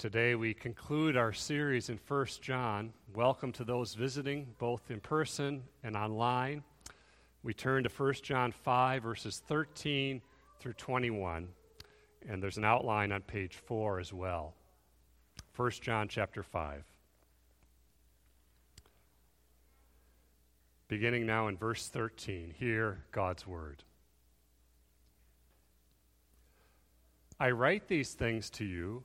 Today we conclude our series in 1 John. Welcome to those visiting, both in person and online. We turn to 1 John 5, verses 13 through 21, and there's an outline on page 4 as well. 1 John chapter 5. Beginning now in verse 13, hear God's word. I write these things to you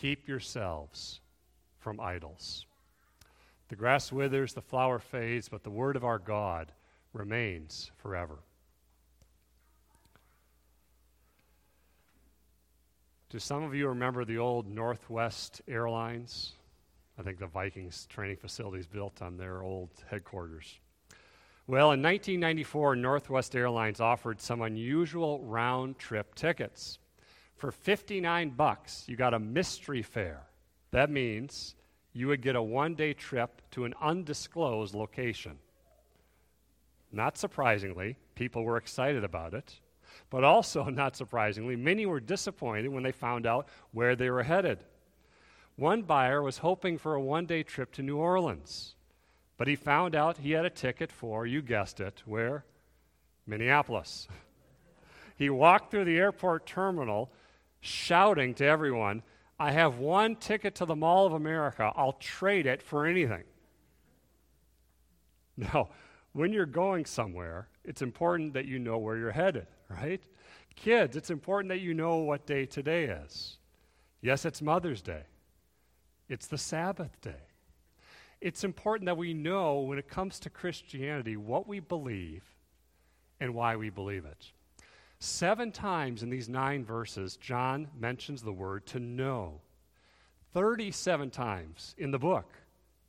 keep yourselves from idols. The grass withers, the flower fades, but the word of our God remains forever. Do some of you remember the old Northwest Airlines? I think the Vikings training facilities built on their old headquarters. Well, in 1994, Northwest Airlines offered some unusual round trip tickets. For 59 bucks, you got a mystery fare. That means you would get a one day trip to an undisclosed location. Not surprisingly, people were excited about it. But also, not surprisingly, many were disappointed when they found out where they were headed. One buyer was hoping for a one day trip to New Orleans. But he found out he had a ticket for, you guessed it, where? Minneapolis. he walked through the airport terminal shouting to everyone, I have one ticket to the Mall of America. I'll trade it for anything. No, when you're going somewhere, it's important that you know where you're headed, right? Kids, it's important that you know what day today is. Yes, it's Mother's Day, it's the Sabbath day it's important that we know when it comes to Christianity what we believe and why we believe it. Seven times in these nine verses, John mentions the word to know. 37 times in the book,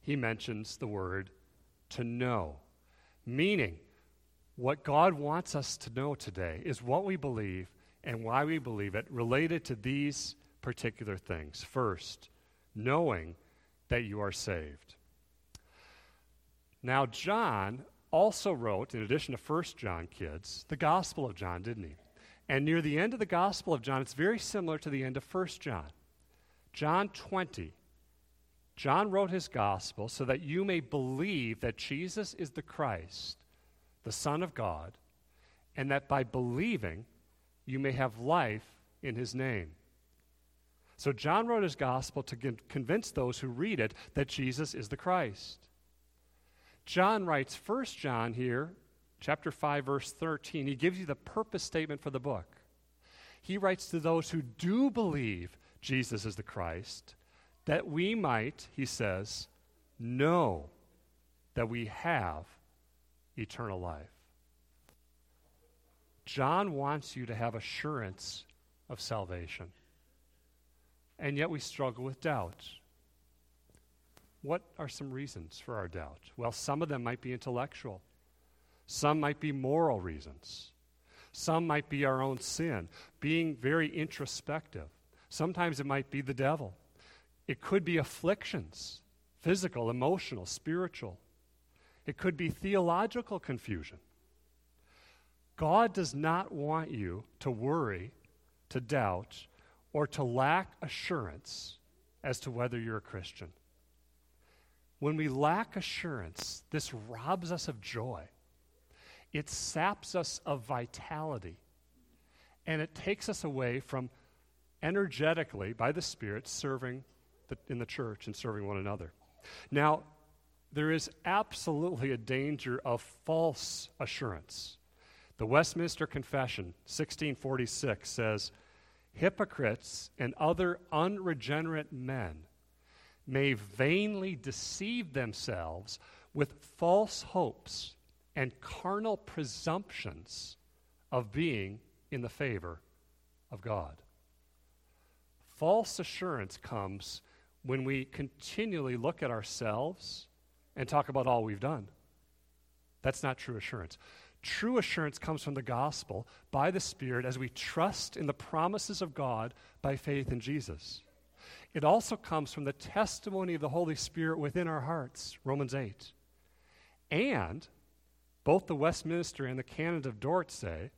he mentions the word to know. Meaning, what God wants us to know today is what we believe and why we believe it related to these particular things. First, knowing that you are saved. Now, John also wrote, in addition to 1 John, kids, the Gospel of John, didn't he? And near the end of the Gospel of John, it's very similar to the end of 1 John. John 20. John wrote his Gospel so that you may believe that Jesus is the Christ, the Son of God, and that by believing, you may have life in his name. So, John wrote his Gospel to convince those who read it that Jesus is the Christ. John writes, First John here, chapter 5, verse 13, he gives you the purpose statement for the book. He writes to those who do believe Jesus is the Christ, that we might, he says, know that we have eternal life. John wants you to have assurance of salvation. And yet we struggle with doubt. What are some reasons for our doubt? Well, some of them might be intellectual, some might be moral reasons, some might be our own sin, being very introspective. Sometimes it might be the devil. It could be afflictions, physical, emotional, spiritual. It could be theological confusion. God does not want you to worry, to doubt, or to lack assurance as to whether you're a Christian. When we lack assurance, this robs us of joy. It saps us of vitality. And it takes us away from energetically, by the Spirit, serving the, in the church and serving one another. Now, there is absolutely a danger of false assurance. The Westminster Confession, 1646, says, Hypocrites and other unregenerate men may vainly deceive themselves with false hopes and carnal presumptions of being in the favor of God. False assurance comes when we continually look at ourselves and talk about all we've done. That's not true assurance. True assurance comes from the gospel by the Spirit as we trust in the promises of God by faith in Jesus. It also comes from the testimony of the Holy Spirit within our hearts, Romans 8. And both the Westminster and the Canon of Dort say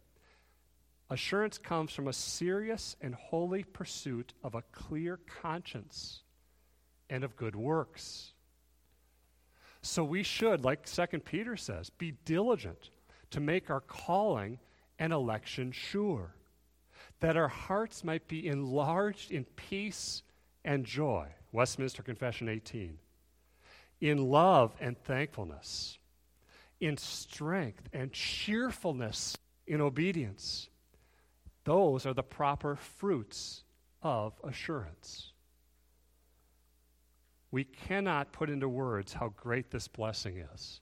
assurance comes from a serious and holy pursuit of a clear conscience and of good works. So we should, like 2 Peter says, be diligent to make our calling and election sure, that our hearts might be enlarged in peace and joy. Westminster Confession 18. In love and thankfulness, in strength and cheerfulness in obedience. Those are the proper fruits of assurance. We cannot put into words how great this blessing is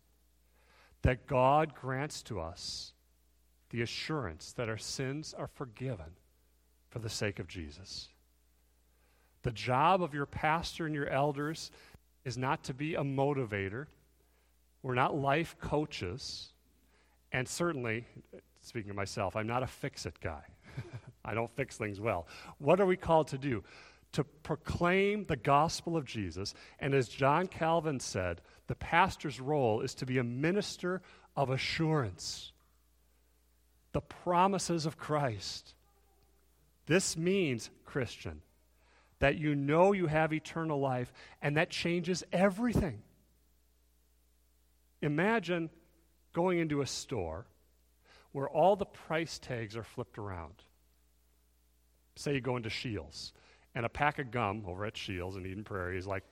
that God grants to us the assurance that our sins are forgiven for the sake of Jesus. The job of your pastor and your elders is not to be a motivator. We're not life coaches. And certainly, speaking of myself, I'm not a fix it guy. I don't fix things well. What are we called to do? To proclaim the gospel of Jesus. And as John Calvin said, the pastor's role is to be a minister of assurance, the promises of Christ. This means, Christian, that you know you have eternal life, and that changes everything. Imagine going into a store where all the price tags are flipped around. Say you go into Scheels, and a pack of gum over at Scheels in Eden Prairie is like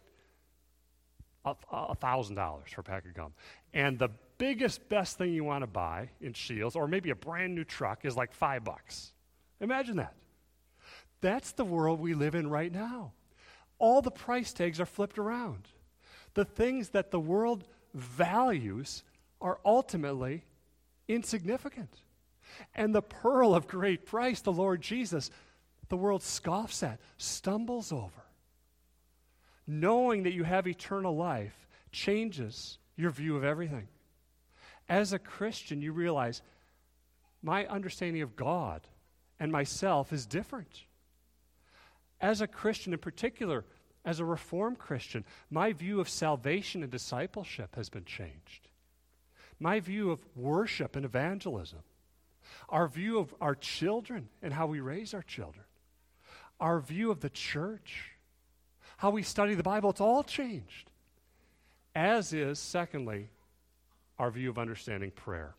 $1,000 for a pack of gum. And the biggest, best thing you want to buy in Scheels, or maybe a brand new truck, is like five bucks. Imagine that. That's the world we live in right now. All the price tags are flipped around. The things that the world values are ultimately insignificant. And the pearl of great price, the Lord Jesus, the world scoffs at, stumbles over knowing that you have eternal life changes your view of everything. As a Christian, you realize my understanding of God and myself is different. As a Christian, in particular, as a Reformed Christian, my view of salvation and discipleship has been changed. My view of worship and evangelism, our view of our children and how we raise our children, our view of the church how we study the Bible, it's all changed. As is, secondly, our view of understanding prayer.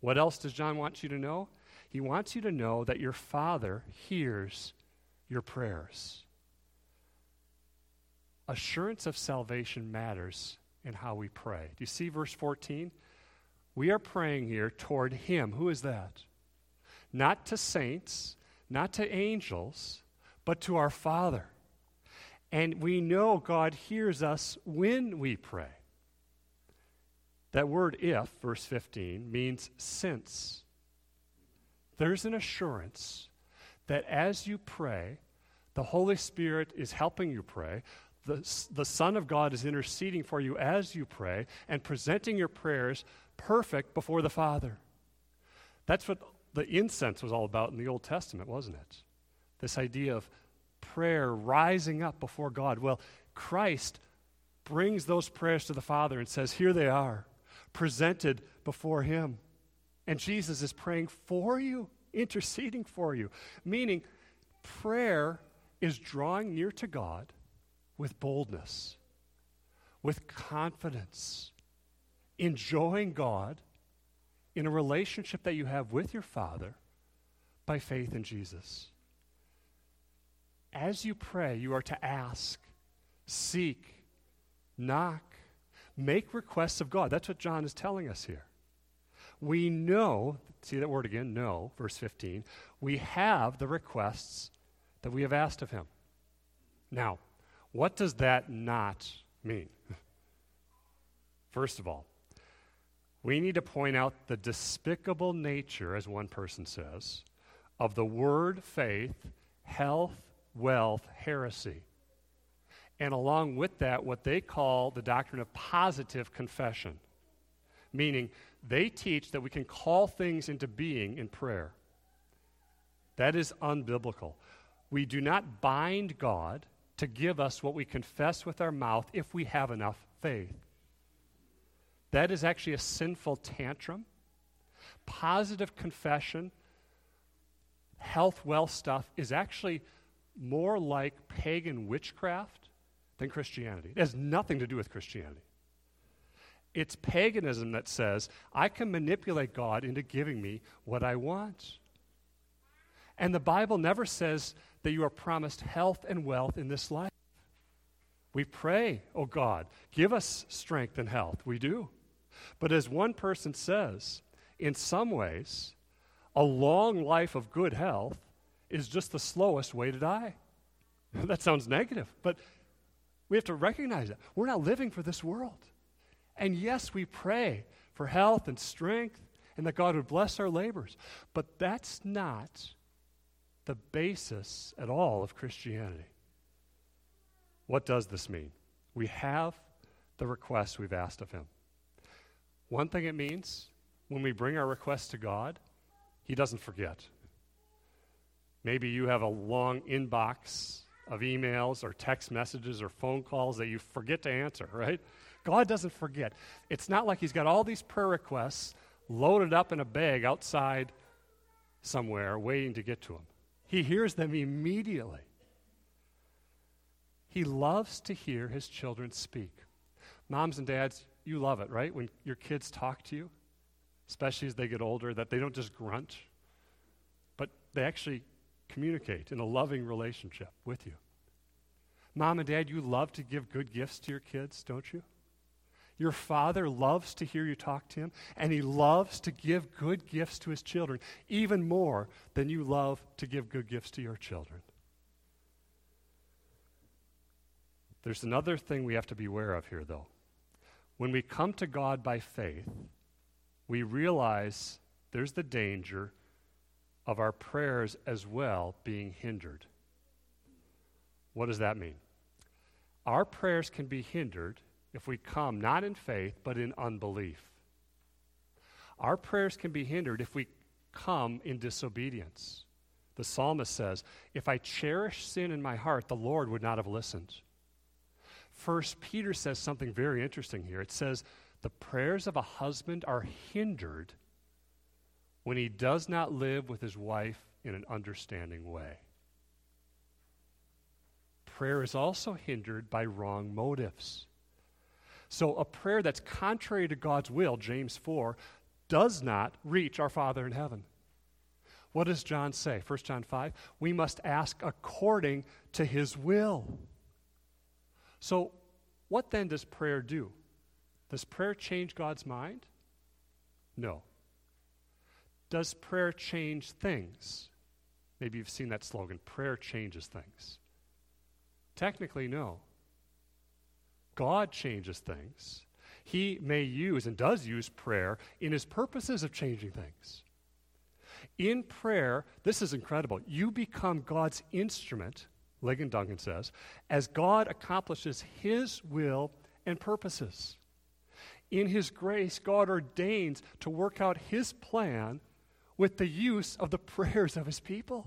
What else does John want you to know? He wants you to know that your Father hears your prayers. Assurance of salvation matters in how we pray. Do you see verse 14? We are praying here toward Him. Who is that? Not to saints, not to angels, but to our Father. And we know God hears us when we pray. That word if, verse 15, means since. There's an assurance that as you pray, the Holy Spirit is helping you pray. The, the Son of God is interceding for you as you pray and presenting your prayers perfect before the Father. That's what the incense was all about in the Old Testament, wasn't it? This idea of prayer rising up before God. Well, Christ brings those prayers to the Father and says, Here they are, presented before Him. And Jesus is praying for you, interceding for you. Meaning, prayer is drawing near to God with boldness, with confidence, enjoying God in a relationship that you have with your Father by faith in Jesus. As you pray, you are to ask, seek, knock, make requests of God. That's what John is telling us here. We know, see that word again, Know. verse 15. We have the requests that we have asked of him. Now, what does that not mean? First of all, we need to point out the despicable nature, as one person says, of the word faith, health, wealth, heresy. And along with that, what they call the doctrine of positive confession, meaning they teach that we can call things into being in prayer. That is unbiblical. We do not bind God to give us what we confess with our mouth if we have enough faith. That is actually a sinful tantrum. Positive confession, health, wealth stuff is actually more like pagan witchcraft than Christianity. It has nothing to do with Christianity. It's paganism that says, I can manipulate God into giving me what I want. And the Bible never says that you are promised health and wealth in this life. We pray, oh God, give us strength and health. We do. But as one person says, in some ways, a long life of good health is just the slowest way to die. that sounds negative, but we have to recognize that. We're not living for this world. And yes, we pray for health and strength and that God would bless our labors. But that's not the basis at all of Christianity. What does this mean? We have the request we've asked of Him. One thing it means when we bring our requests to God, He doesn't forget. Maybe you have a long inbox of emails or text messages or phone calls that you forget to answer, right? God doesn't forget. It's not like He's got all these prayer requests loaded up in a bag outside somewhere waiting to get to Him. He hears them immediately. He loves to hear His children speak. Moms and dads, you love it, right? When your kids talk to you, especially as they get older, that they don't just grunt, but they actually communicate in a loving relationship with you. Mom and dad, you love to give good gifts to your kids, don't you? Your father loves to hear you talk to him, and he loves to give good gifts to his children, even more than you love to give good gifts to your children. There's another thing we have to be aware of here, though. When we come to God by faith, we realize there's the danger of our prayers as well being hindered. What does that mean? Our prayers can be hindered if we come not in faith, but in unbelief. Our prayers can be hindered if we come in disobedience. The psalmist says, If I cherish sin in my heart, the Lord would not have listened. First Peter says something very interesting here. It says, The prayers of a husband are hindered when he does not live with his wife in an understanding way. Prayer is also hindered by wrong motives. So, a prayer that's contrary to God's will, James 4, does not reach our Father in heaven. What does John say? 1 John 5 We must ask according to his will. So, what then does prayer do? Does prayer change God's mind? No. Does prayer change things? Maybe you've seen that slogan prayer changes things. Technically, no. God changes things. He may use and does use prayer in his purposes of changing things. In prayer, this is incredible. You become God's instrument, Ligon Duncan says, as God accomplishes his will and purposes. In his grace, God ordains to work out his plan with the use of the prayers of his people.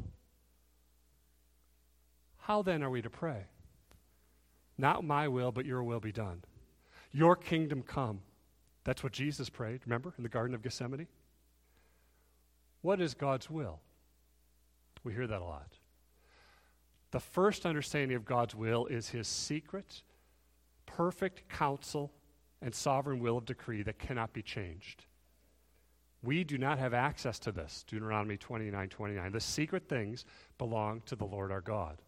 How then are we to pray? Not my will, but your will be done. Your kingdom come. That's what Jesus prayed, remember, in the Garden of Gethsemane? What is God's will? We hear that a lot. The first understanding of God's will is his secret, perfect counsel and sovereign will of decree that cannot be changed. We do not have access to this. Deuteronomy 29 29. The secret things belong to the Lord our God.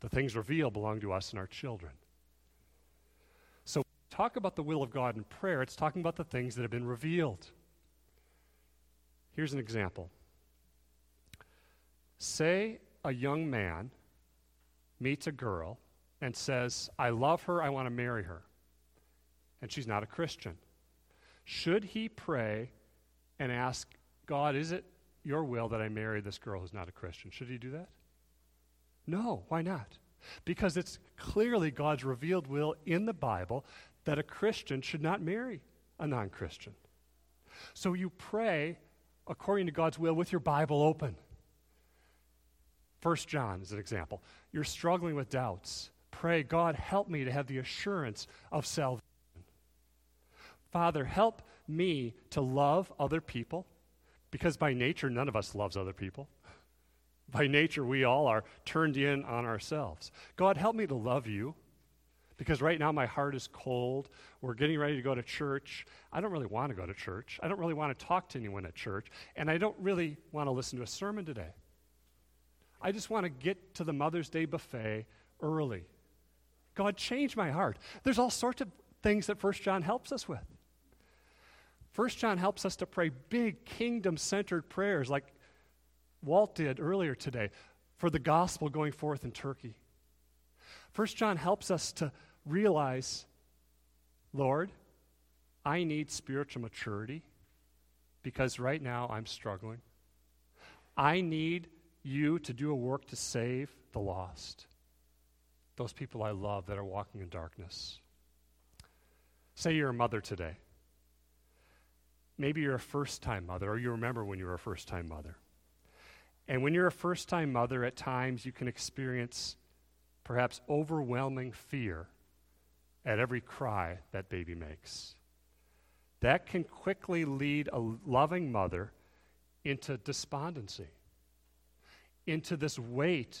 The things revealed belong to us and our children. Talk about the will of God in prayer, it's talking about the things that have been revealed. Here's an example. Say a young man meets a girl and says, I love her, I want to marry her, and she's not a Christian. Should he pray and ask, God, is it your will that I marry this girl who's not a Christian? Should he do that? No, why not? Because it's clearly God's revealed will in the Bible that a Christian should not marry a non Christian. So you pray according to God's will with your Bible open. First John is an example. You're struggling with doubts. Pray, God, help me to have the assurance of salvation. Father, help me to love other people because by nature, none of us loves other people. By nature, we all are turned in on ourselves. God, help me to love you because right now my heart is cold. We're getting ready to go to church. I don't really want to go to church. I don't really want to talk to anyone at church. And I don't really want to listen to a sermon today. I just want to get to the Mother's Day buffet early. God, change my heart. There's all sorts of things that First John helps us with. First John helps us to pray big kingdom centered prayers like Walt did earlier today for the gospel going forth in Turkey. First John helps us to realize, Lord, I need spiritual maturity because right now I'm struggling. I need you to do a work to save the lost, those people I love that are walking in darkness. Say you're a mother today. Maybe you're a first time mother, or you remember when you were a first time mother. And when you're a first time mother, at times you can experience perhaps overwhelming fear at every cry that baby makes. That can quickly lead a loving mother into despondency into this weight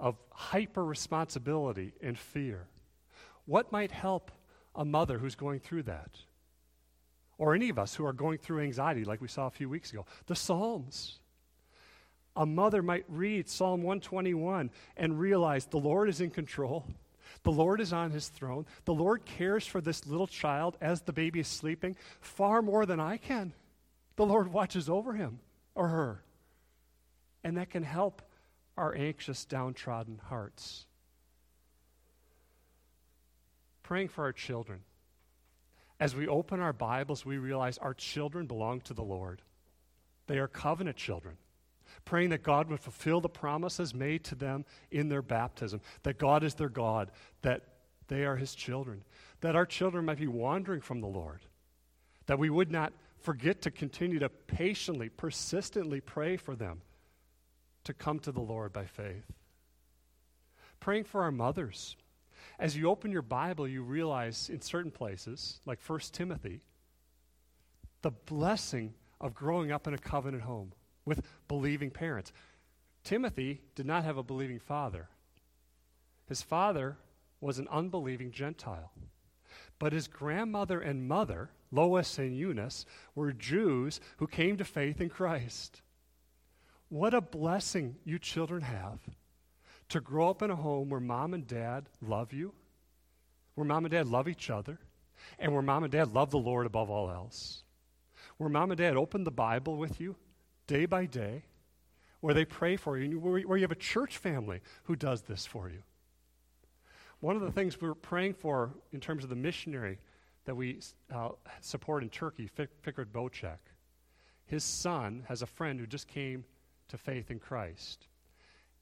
of hyper responsibility and fear. What might help a mother who's going through that? Or any of us who are going through anxiety, like we saw a few weeks ago? The Psalms. A mother might read Psalm 121 and realize the Lord is in control. The Lord is on his throne. The Lord cares for this little child as the baby is sleeping far more than I can. The Lord watches over him or her and that can help our anxious, downtrodden hearts. Praying for our children. As we open our Bibles, we realize our children belong to the Lord. They are covenant children. Praying that God would fulfill the promises made to them in their baptism, that God is their God, that they are His children, that our children might be wandering from the Lord, that we would not forget to continue to patiently, persistently pray for them to come to the Lord by faith. Praying for our mothers. As you open your Bible, you realize in certain places, like 1 Timothy, the blessing of growing up in a covenant home with believing parents. Timothy did not have a believing father. His father was an unbelieving Gentile. But his grandmother and mother, Lois and Eunice, were Jews who came to faith in Christ. What a blessing you children have to grow up in a home where mom and dad love you, where mom and dad love each other, and where mom and dad love the Lord above all else. Where mom and dad open the Bible with you day by day, where they pray for you, where you have a church family who does this for you. One of the things we're praying for in terms of the missionary that we uh, support in Turkey, Fikret Bocek, his son has a friend who just came to faith in Christ.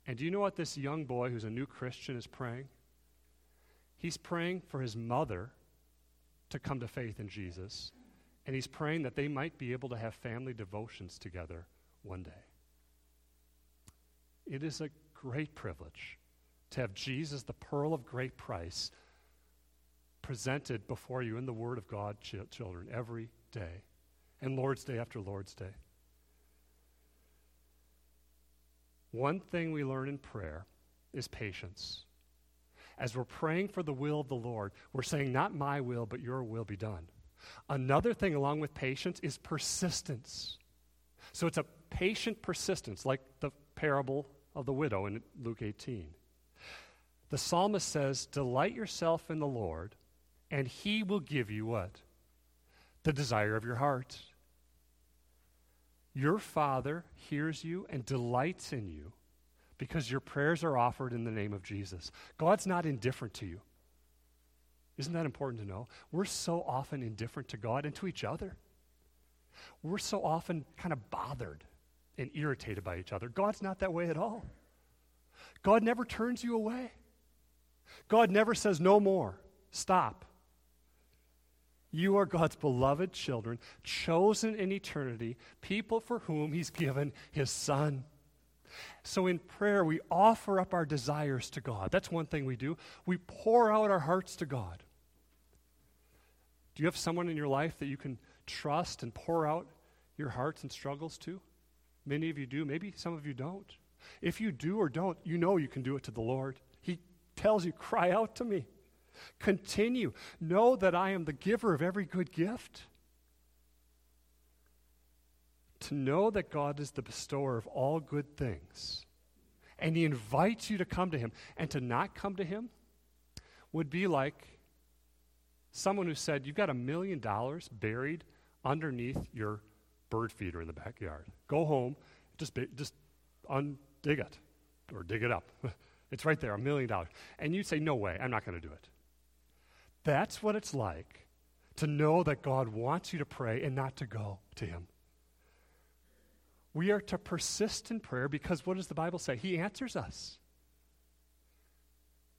And do you know what this young boy who's a new Christian is praying? He's praying for his mother to come to faith in Jesus. And he's praying that they might be able to have family devotions together one day. It is a great privilege to have Jesus, the pearl of great price, presented before you in the Word of God, ch- children, every day, and Lord's Day after Lord's Day. One thing we learn in prayer is patience. As we're praying for the will of the Lord, we're saying, Not my will, but your will be done. Another thing, along with patience, is persistence. So it's a patient persistence, like the parable of the widow in Luke 18. The psalmist says, Delight yourself in the Lord, and he will give you what? The desire of your heart. Your Father hears you and delights in you because your prayers are offered in the name of Jesus. God's not indifferent to you. Isn't that important to know? We're so often indifferent to God and to each other. We're so often kind of bothered and irritated by each other. God's not that way at all. God never turns you away. God never says, no more, stop. You are God's beloved children, chosen in eternity, people for whom He's given His Son. So in prayer, we offer up our desires to God. That's one thing we do. We pour out our hearts to God. Do you have someone in your life that you can trust and pour out your hearts and struggles to? Many of you do. Maybe some of you don't. If you do or don't, you know you can do it to the Lord. He tells you, cry out to me. Continue. Know that I am the giver of every good gift. To know that God is the bestower of all good things, and He invites you to come to Him, and to not come to Him would be like someone who said, You've got a million dollars buried underneath your bird feeder in the backyard. Go home, just, just undig it, or dig it up. it's right there, a million dollars. And you say, No way, I'm not going to do it. That's what it's like to know that God wants you to pray and not to go to Him. We are to persist in prayer because what does the Bible say? He answers us.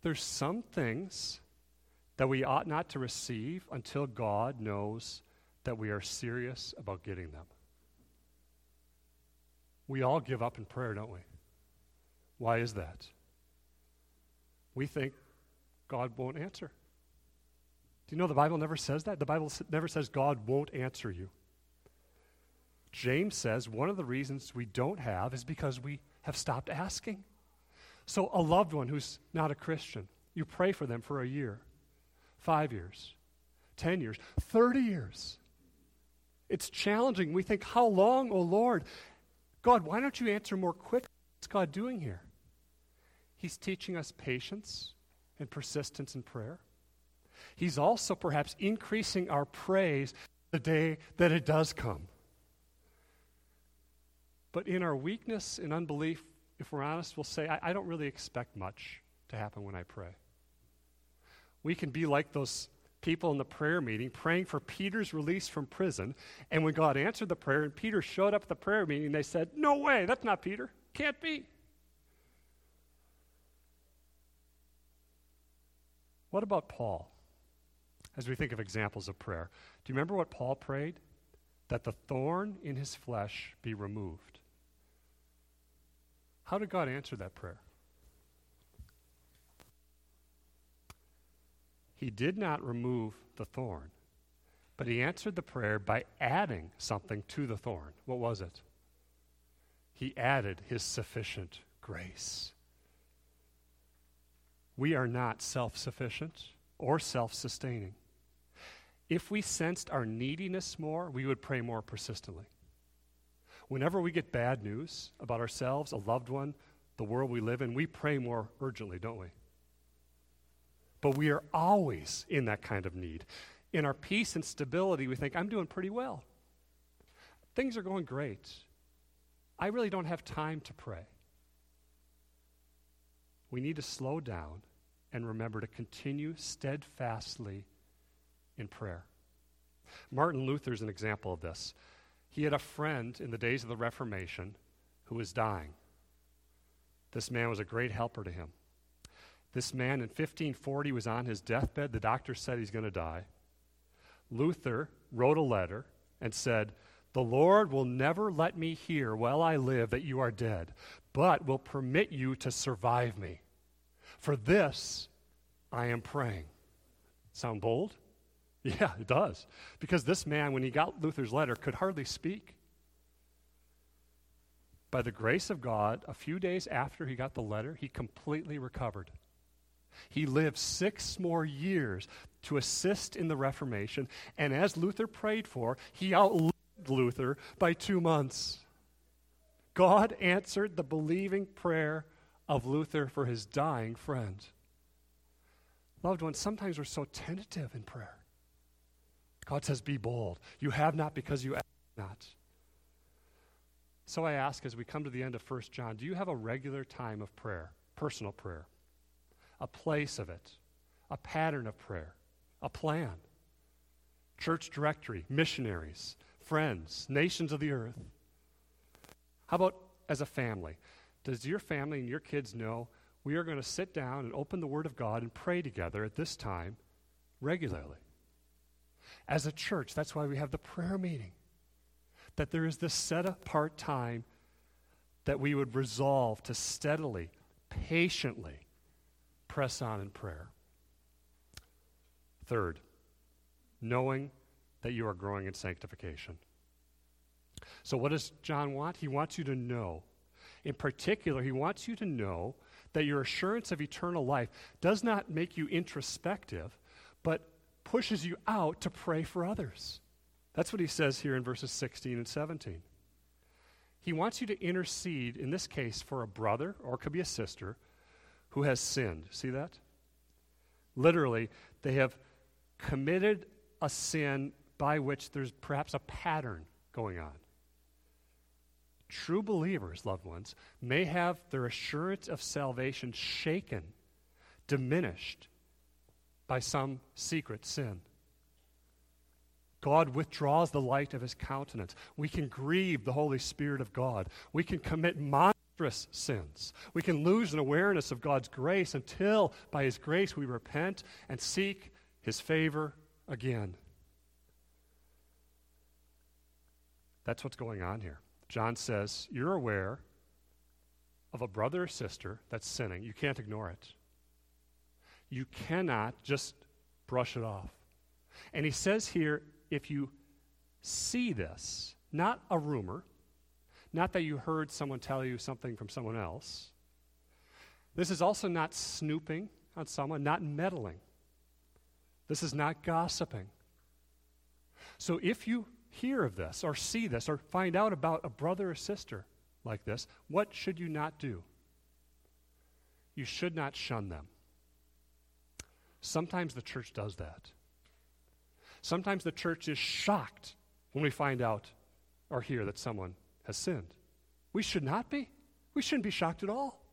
There's some things that we ought not to receive until God knows that we are serious about getting them. We all give up in prayer, don't we? Why is that? We think God won't answer. Do you know the Bible never says that? The Bible never says God won't answer you. James says one of the reasons we don't have is because we have stopped asking. So, a loved one who's not a Christian, you pray for them for a year, five years, 10 years, 30 years. It's challenging. We think, How long, oh Lord? God, why don't you answer more quickly? What's God doing here? He's teaching us patience and persistence in prayer. He's also perhaps increasing our praise the day that it does come. But in our weakness and unbelief, if we're honest, we'll say, I, I don't really expect much to happen when I pray. We can be like those people in the prayer meeting praying for Peter's release from prison. And when God answered the prayer and Peter showed up at the prayer meeting, they said, No way, that's not Peter. Can't be. What about Paul? As we think of examples of prayer, do you remember what Paul prayed? That the thorn in his flesh be removed. How did God answer that prayer? He did not remove the thorn, but he answered the prayer by adding something to the thorn. What was it? He added his sufficient grace. We are not self sufficient or self sustaining. If we sensed our neediness more, we would pray more persistently. Whenever we get bad news about ourselves, a loved one, the world we live in, we pray more urgently, don't we? But we are always in that kind of need. In our peace and stability, we think, I'm doing pretty well. Things are going great. I really don't have time to pray. We need to slow down and remember to continue steadfastly in prayer. Martin Luther is an example of this. He had a friend in the days of the Reformation who was dying. This man was a great helper to him. This man in 1540 was on his deathbed. The doctor said he's going to die. Luther wrote a letter and said, The Lord will never let me hear while I live that you are dead, but will permit you to survive me. For this I am praying. Sound bold? Yeah, it does. Because this man, when he got Luther's letter, could hardly speak. By the grace of God, a few days after he got the letter, he completely recovered. He lived six more years to assist in the Reformation, and as Luther prayed for, he outlived Luther by two months. God answered the believing prayer of Luther for his dying friend. Loved ones, sometimes we're so tentative in prayer. God says, Be bold. You have not because you ask not. So I ask as we come to the end of 1 John, do you have a regular time of prayer, personal prayer? A place of it, a pattern of prayer, a plan? Church directory, missionaries, friends, nations of the earth. How about as a family? Does your family and your kids know we are going to sit down and open the Word of God and pray together at this time regularly? As a church, that's why we have the prayer meeting. That there is this set apart time that we would resolve to steadily, patiently press on in prayer. Third, knowing that you are growing in sanctification. So, what does John want? He wants you to know. In particular, he wants you to know that your assurance of eternal life does not make you introspective, but pushes you out to pray for others. That's what he says here in verses 16 and 17. He wants you to intercede, in this case, for a brother, or it could be a sister, who has sinned. See that? Literally, they have committed a sin by which there's perhaps a pattern going on. True believers, loved ones, may have their assurance of salvation shaken, diminished by some secret sin. God withdraws the light of his countenance. We can grieve the Holy Spirit of God. We can commit monstrous sins. We can lose an awareness of God's grace until, by his grace, we repent and seek his favor again. That's what's going on here. John says, You're aware of a brother or sister that's sinning. You can't ignore it. You cannot just brush it off. And he says here if you see this, not a rumor, not that you heard someone tell you something from someone else, this is also not snooping on someone, not meddling. This is not gossiping. So if you hear of this or see this or find out about a brother or sister like this, what should you not do? You should not shun them. Sometimes the church does that. Sometimes the church is shocked when we find out or hear that someone has sinned. We should not be. We shouldn't be shocked at all.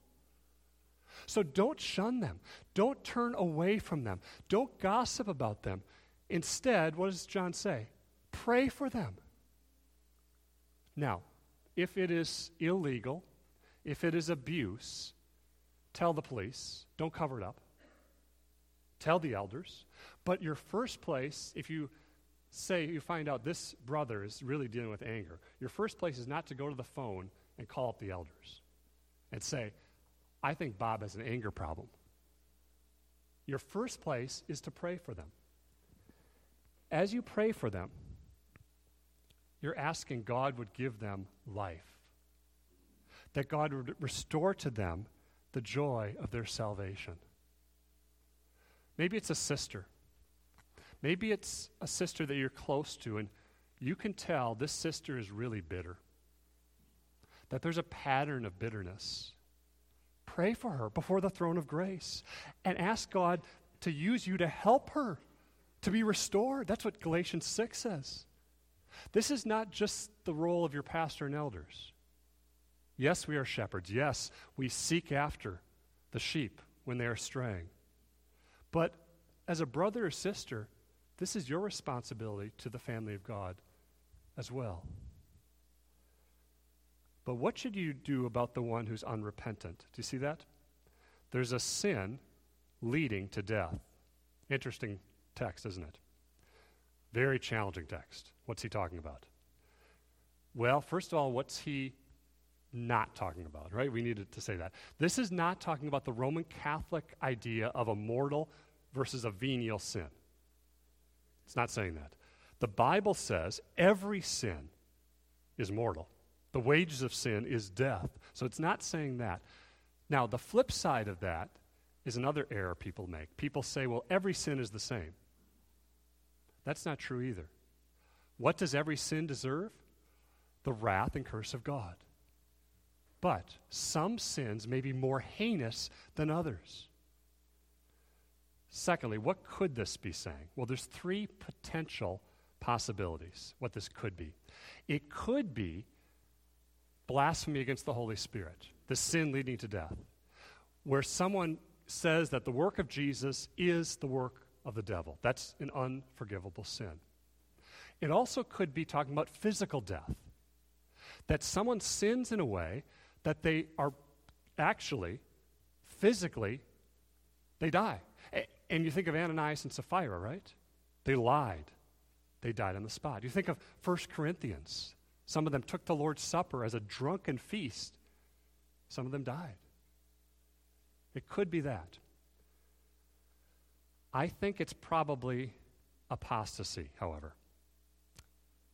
So don't shun them. Don't turn away from them. Don't gossip about them. Instead, what does John say? Pray for them. Now, if it is illegal, if it is abuse, tell the police. Don't cover it up. Tell the elders. But your first place, if you say you find out this brother is really dealing with anger, your first place is not to go to the phone and call up the elders and say, I think Bob has an anger problem. Your first place is to pray for them. As you pray for them, you're asking God would give them life, that God would restore to them the joy of their salvation. Maybe it's a sister Maybe it's a sister that you're close to, and you can tell this sister is really bitter, that there's a pattern of bitterness. Pray for her before the throne of grace and ask God to use you to help her to be restored. That's what Galatians 6 says. This is not just the role of your pastor and elders. Yes, we are shepherds. Yes, we seek after the sheep when they are straying. But as a brother or sister, this is your responsibility to the family of God as well. But what should you do about the one who's unrepentant? Do you see that? There's a sin leading to death. Interesting text, isn't it? Very challenging text. What's he talking about? Well, first of all, what's he not talking about, right? We needed to say that. This is not talking about the Roman Catholic idea of a mortal versus a venial sin. It's not saying that. The Bible says every sin is mortal. The wages of sin is death. So it's not saying that. Now, the flip side of that is another error people make. People say, well, every sin is the same. That's not true either. What does every sin deserve? The wrath and curse of God. But some sins may be more heinous than others. Secondly, what could this be saying? Well, there's three potential possibilities what this could be. It could be blasphemy against the Holy Spirit, the sin leading to death, where someone says that the work of Jesus is the work of the devil. That's an unforgivable sin. It also could be talking about physical death, that someone sins in a way that they are actually, physically, they die. And you think of Ananias and Sapphira, right? They lied. They died on the spot. You think of 1 Corinthians. Some of them took the Lord's Supper as a drunken feast. Some of them died. It could be that. I think it's probably apostasy, however.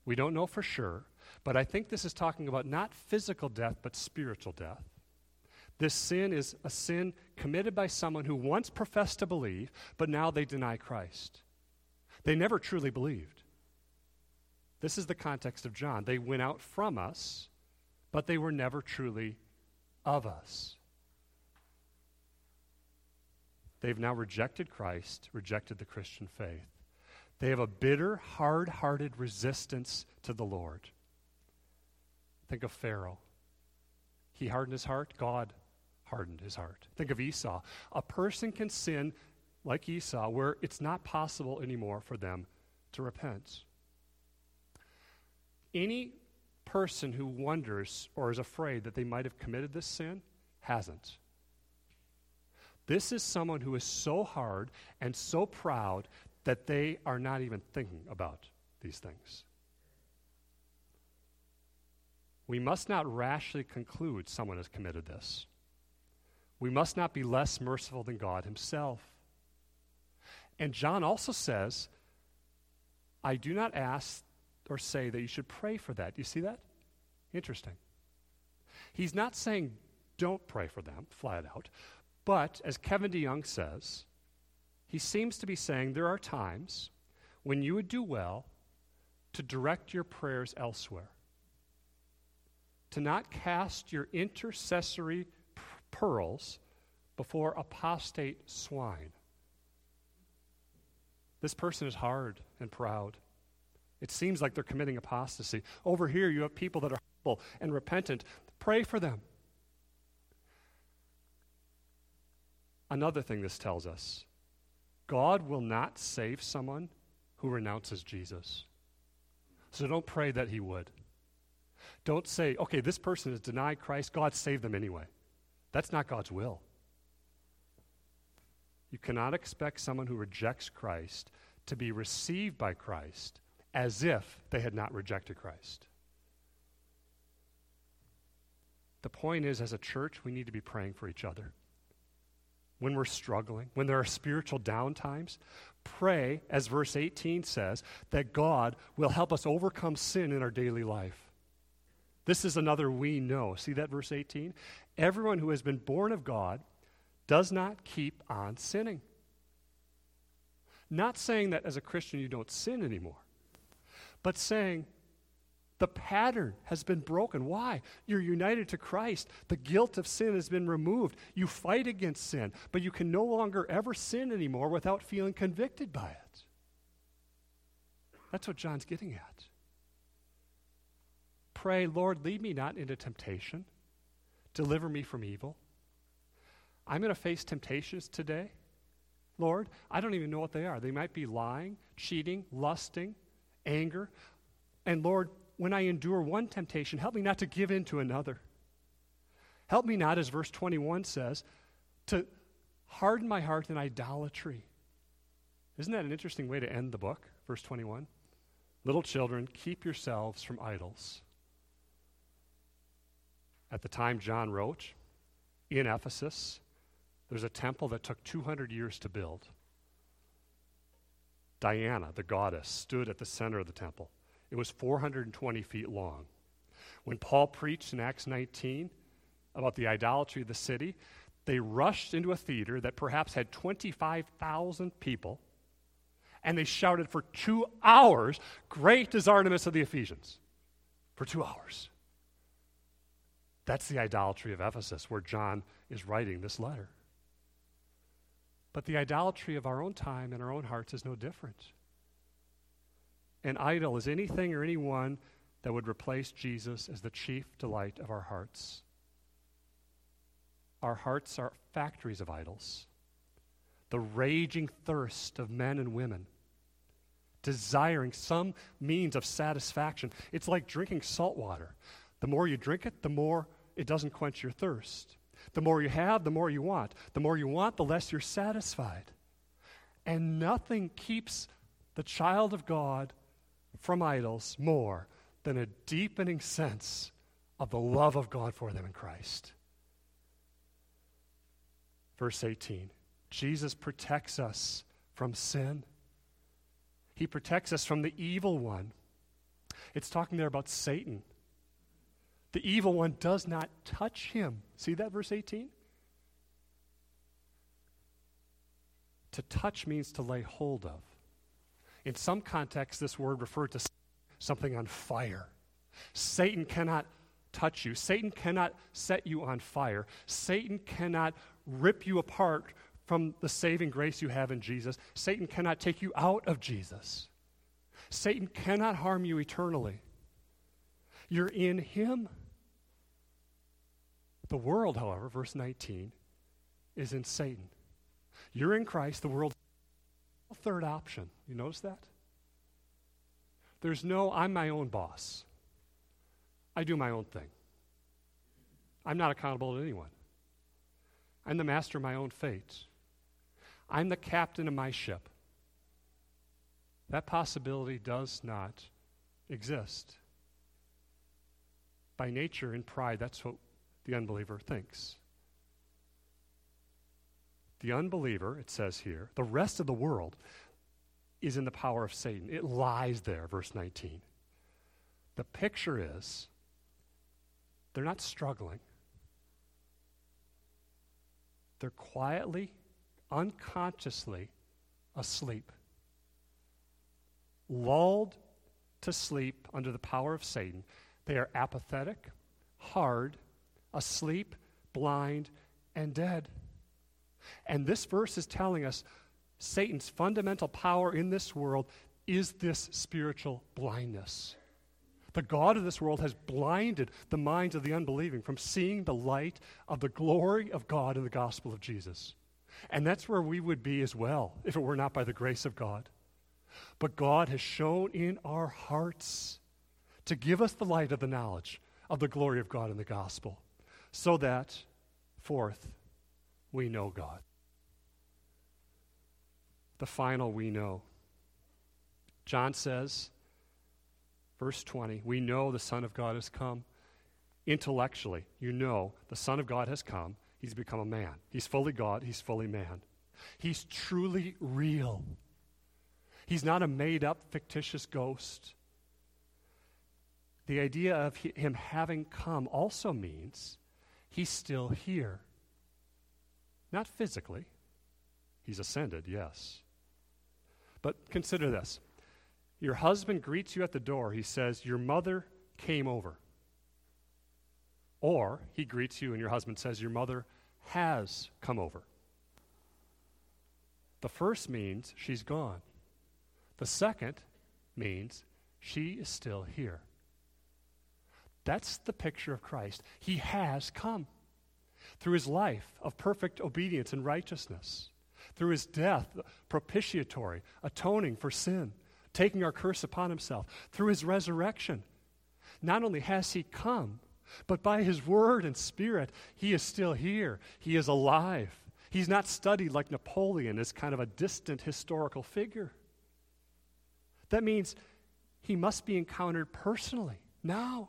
We don't know for sure, but I think this is talking about not physical death, but spiritual death. This sin is a sin committed by someone who once professed to believe, but now they deny Christ. They never truly believed. This is the context of John. They went out from us, but they were never truly of us. They've now rejected Christ, rejected the Christian faith. They have a bitter, hard hearted resistance to the Lord. Think of Pharaoh. He hardened his heart, God hardened his heart. Think of Esau. A person can sin like Esau where it's not possible anymore for them to repent. Any person who wonders or is afraid that they might have committed this sin hasn't. This is someone who is so hard and so proud that they are not even thinking about these things. We must not rashly conclude someone has committed this. We must not be less merciful than God Himself. And John also says, I do not ask or say that you should pray for that. Do you see that? Interesting. He's not saying don't pray for them, flat out. But, as Kevin DeYoung says, he seems to be saying there are times when you would do well to direct your prayers elsewhere, to not cast your intercessory pearls before apostate swine. This person is hard and proud. It seems like they're committing apostasy. Over here, you have people that are humble and repentant. Pray for them. Another thing this tells us God will not save someone who renounces Jesus. So don't pray that he would. Don't say, okay, this person has denied Christ, God save them anyway. That's not God's will. You cannot expect someone who rejects Christ to be received by Christ as if they had not rejected Christ. The point is, as a church, we need to be praying for each other. When we're struggling, when there are spiritual downtimes, pray, as verse 18 says, that God will help us overcome sin in our daily life. This is another we know. See that verse 18? Everyone who has been born of God does not keep on sinning. Not saying that as a Christian you don't sin anymore, but saying the pattern has been broken. Why? You're united to Christ. The guilt of sin has been removed. You fight against sin, but you can no longer ever sin anymore without feeling convicted by it. That's what John's getting at. Pray, Lord, lead me not into temptation, deliver me from evil. I'm going to face temptations today. Lord, I don't even know what they are. They might be lying, cheating, lusting, anger. And Lord, when I endure one temptation, help me not to give in to another. Help me not, as verse 21 says, to harden my heart in idolatry. Isn't that an interesting way to end the book? Verse 21. Little children, keep yourselves from idols. At the time John wrote, in Ephesus, there's a temple that took 200 years to build. Diana, the goddess, stood at the center of the temple. It was 420 feet long. When Paul preached in Acts 19 about the idolatry of the city, they rushed into a theater that perhaps had 25,000 people, and they shouted for two hours, Great is Artemis of the Ephesians! For two hours. That's the idolatry of Ephesus, where John is writing this letter. But the idolatry of our own time and our own hearts is no different. An idol is anything or anyone that would replace Jesus as the chief delight of our hearts. Our hearts are factories of idols, the raging thirst of men and women, desiring some means of satisfaction. It's like drinking salt water. The more you drink it, the more it doesn't quench your thirst. The more you have, the more you want. The more you want, the less you're satisfied. And nothing keeps the child of God from idols more than a deepening sense of the love of God for them in Christ. Verse 18 Jesus protects us from sin, He protects us from the evil one. It's talking there about Satan. The evil one does not touch him. See that, verse 18? To touch means to lay hold of. In some contexts, this word referred to something on fire. Satan cannot touch you, Satan cannot set you on fire, Satan cannot rip you apart from the saving grace you have in Jesus. Satan cannot take you out of Jesus. Satan cannot harm you eternally. You're in him. The world, however, verse 19, is in Satan. You're in Christ, the world's third option. You notice that? There's no, I'm my own boss. I do my own thing. I'm not accountable to anyone. I'm the master of my own fate. I'm the captain of my ship. That possibility does not exist. By nature, in pride, that's what the unbeliever thinks. The unbeliever, it says here, the rest of the world is in the power of Satan. It lies there, verse 19. The picture is they're not struggling, they're quietly, unconsciously asleep, lulled to sleep under the power of Satan. They are apathetic, hard, asleep, blind, and dead. And this verse is telling us Satan's fundamental power in this world is this spiritual blindness. The God of this world has blinded the minds of the unbelieving from seeing the light of the glory of God in the gospel of Jesus. And that's where we would be as well if it were not by the grace of God. But God has shone in our hearts to give us the light of the knowledge of the glory of God in the gospel so that, fourth, we know God. The final we know. John says, verse 20, we know the Son of God has come. Intellectually, you know the Son of God has come. He's become a man. He's fully God, he's fully man. He's truly real. He's not a made up, fictitious ghost. The idea of him having come also means He's still here. Not physically. He's ascended, yes. But consider this your husband greets you at the door. He says, Your mother came over. Or he greets you and your husband says, Your mother has come over. The first means she's gone. The second means she is still here. That's the picture of Christ. He has come through his life of perfect obedience and righteousness, through his death, propitiatory, atoning for sin, taking our curse upon himself, through his resurrection. Not only has he come, but by his word and spirit, he is still here. He is alive. He's not studied like Napoleon as kind of a distant historical figure. That means he must be encountered personally now.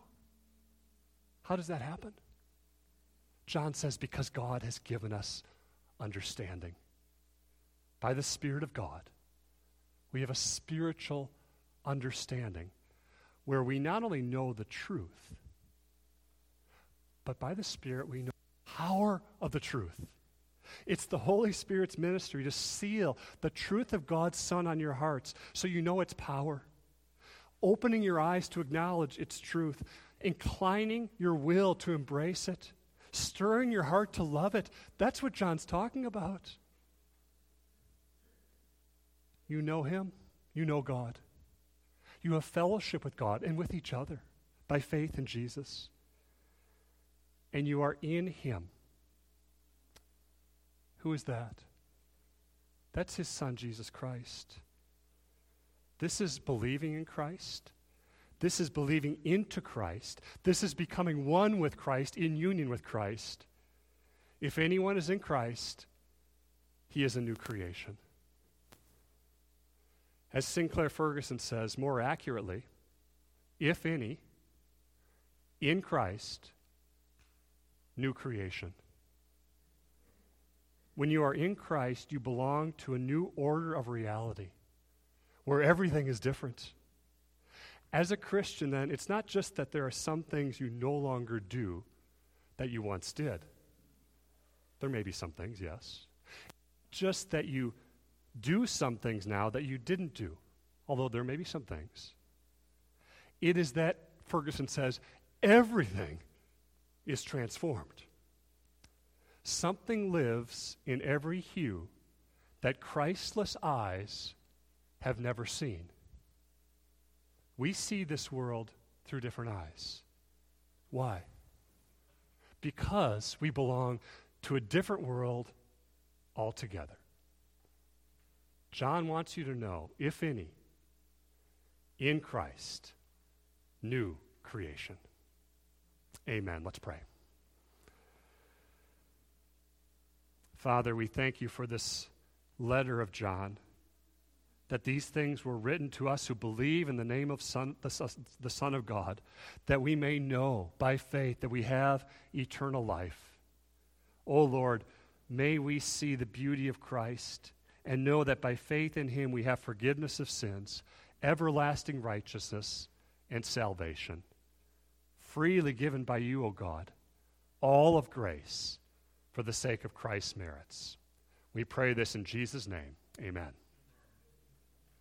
How does that happen? John says, because God has given us understanding. By the Spirit of God, we have a spiritual understanding where we not only know the truth, but by the Spirit we know the power of the truth. It's the Holy Spirit's ministry to seal the truth of God's Son on your hearts so you know its power. Opening your eyes to acknowledge its truth, inclining your will to embrace it, stirring your heart to love it. That's what John's talking about. You know Him, you know God. You have fellowship with God and with each other by faith in Jesus. And you are in Him. Who is that? That's His Son, Jesus Christ. This is believing in Christ. This is believing into Christ. This is becoming one with Christ, in union with Christ. If anyone is in Christ, he is a new creation. As Sinclair Ferguson says more accurately, if any, in Christ, new creation. When you are in Christ, you belong to a new order of reality where everything is different. As a Christian, then, it's not just that there are some things you no longer do that you once did. There may be some things, yes. Just that you do some things now that you didn't do, although there may be some things. It is that, Ferguson says, everything is transformed. Something lives in every hue that Christless eyes have never seen. We see this world through different eyes. Why? Because we belong to a different world altogether. John wants you to know, if any, in Christ, new creation. Amen. Let's pray. Father, we thank you for this letter of John, that these things were written to us who believe in the name of son, the, the Son of God, that we may know by faith that we have eternal life. O oh Lord, may we see the beauty of Christ and know that by faith in him we have forgiveness of sins, everlasting righteousness, and salvation. Freely given by you, O God, all of grace for the sake of Christ's merits. We pray this in Jesus' name. Amen.